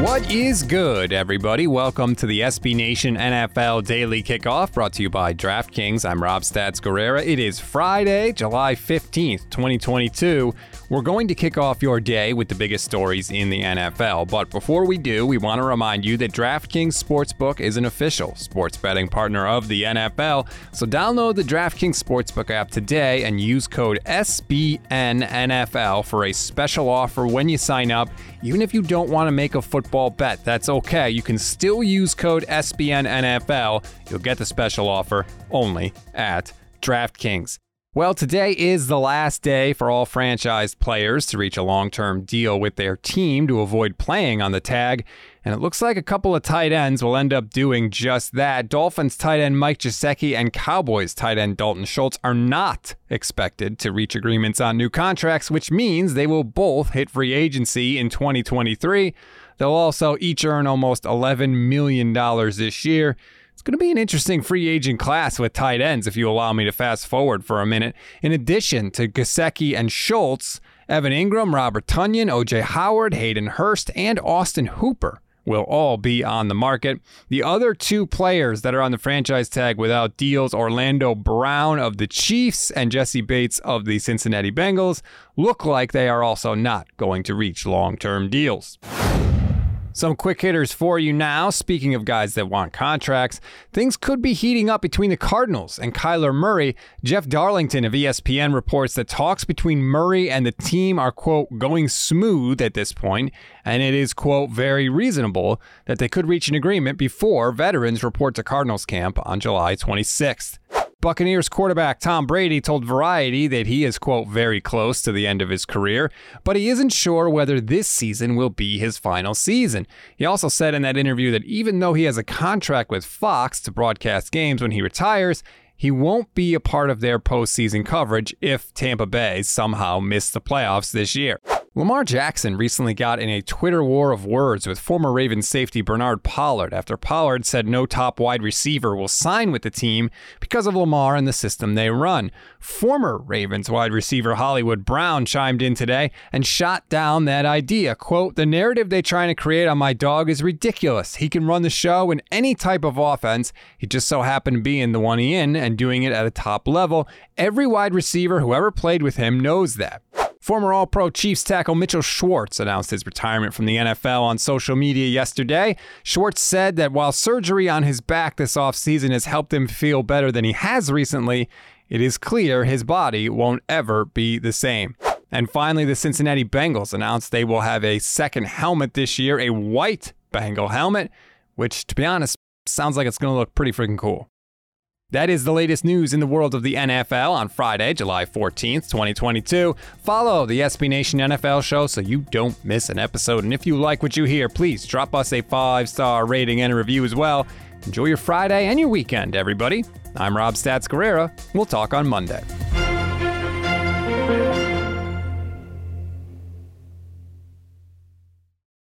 What is good, everybody? Welcome to the SB Nation NFL Daily Kickoff brought to you by DraftKings. I'm Rob Stats Guerrera. It is Friday, July 15th, 2022. We're going to kick off your day with the biggest stories in the NFL. But before we do, we want to remind you that DraftKings Sportsbook is an official sports betting partner of the NFL. So download the DraftKings Sportsbook app today and use code SBNNFL for a special offer when you sign up. Even if you don't want to make a football bet, that's okay. You can still use code SBNNFL. You'll get the special offer only at DraftKings. Well, today is the last day for all franchised players to reach a long term deal with their team to avoid playing on the tag. And it looks like a couple of tight ends will end up doing just that. Dolphins tight end Mike Gesicki and Cowboys tight end Dalton Schultz are not expected to reach agreements on new contracts, which means they will both hit free agency in 2023. They'll also each earn almost $11 million this year. It's going to be an interesting free agent class with tight ends, if you allow me to fast forward for a minute. In addition to Gesicki and Schultz, Evan Engram, Robert Tonyan, OJ Howard, Hayden Hurst, and Austin Hooper will all be on the market. The other two players that are on the franchise tag without deals, Orlando Brown of the Chiefs and Jessie Bates of the Cincinnati Bengals, look like they are also not going to reach long term deals. Some quick hitters for you now. Speaking of guys that want contracts, things could be heating up between the Cardinals and Kyler Murray. Jeff Darlington of ESPN reports that talks between Murray and the team are, quote, going smooth at this point, and it is, quote, very reasonable that they could reach an agreement before veterans report to Cardinals camp on July 26th. Buccaneers quarterback Tom Brady told Variety that he is, quote, very close to the end of his career, but he isn't sure whether this season will be his final season. He also said in that interview that even though he has a contract with Fox to broadcast games when he retires, he won't be a part of their postseason coverage if Tampa Bay somehow missed the playoffs this year. Lamar Jackson recently got in a Twitter war of words with former Ravens safety Bernard Pollard after Pollard said no top wide receiver will sign with the team because of Lamar and the system they run. Former Ravens wide receiver Hollywood Brown chimed in today and shot down that idea. Quote, The narrative they're trying to create on my dog is ridiculous. He can run the show in any type of offense. He just so happened to be in the one he in and doing it at a top level. Every wide receiver who ever played with him knows that. Former All Pro Chiefs tackle Mitchell Schwartz announced his retirement from the NFL on social media yesterday. Schwartz said that while surgery on his back this offseason has helped him feel better than he has recently, it is clear his body won't ever be the same. And finally, the Cincinnati Bengals announced they will have a second helmet this year, a white Bengal helmet, which, to be honest, sounds like it's going to look pretty freaking cool. That is the latest news in the world of the NFL on Friday, July 14th, 2022. Follow the SB Nation NFL show so you don't miss an episode. And if you like what you hear, please drop us a five star rating and a review as well. Enjoy your Friday and your weekend, everybody. I'm Rob Stats Guerrera. We'll talk on Monday.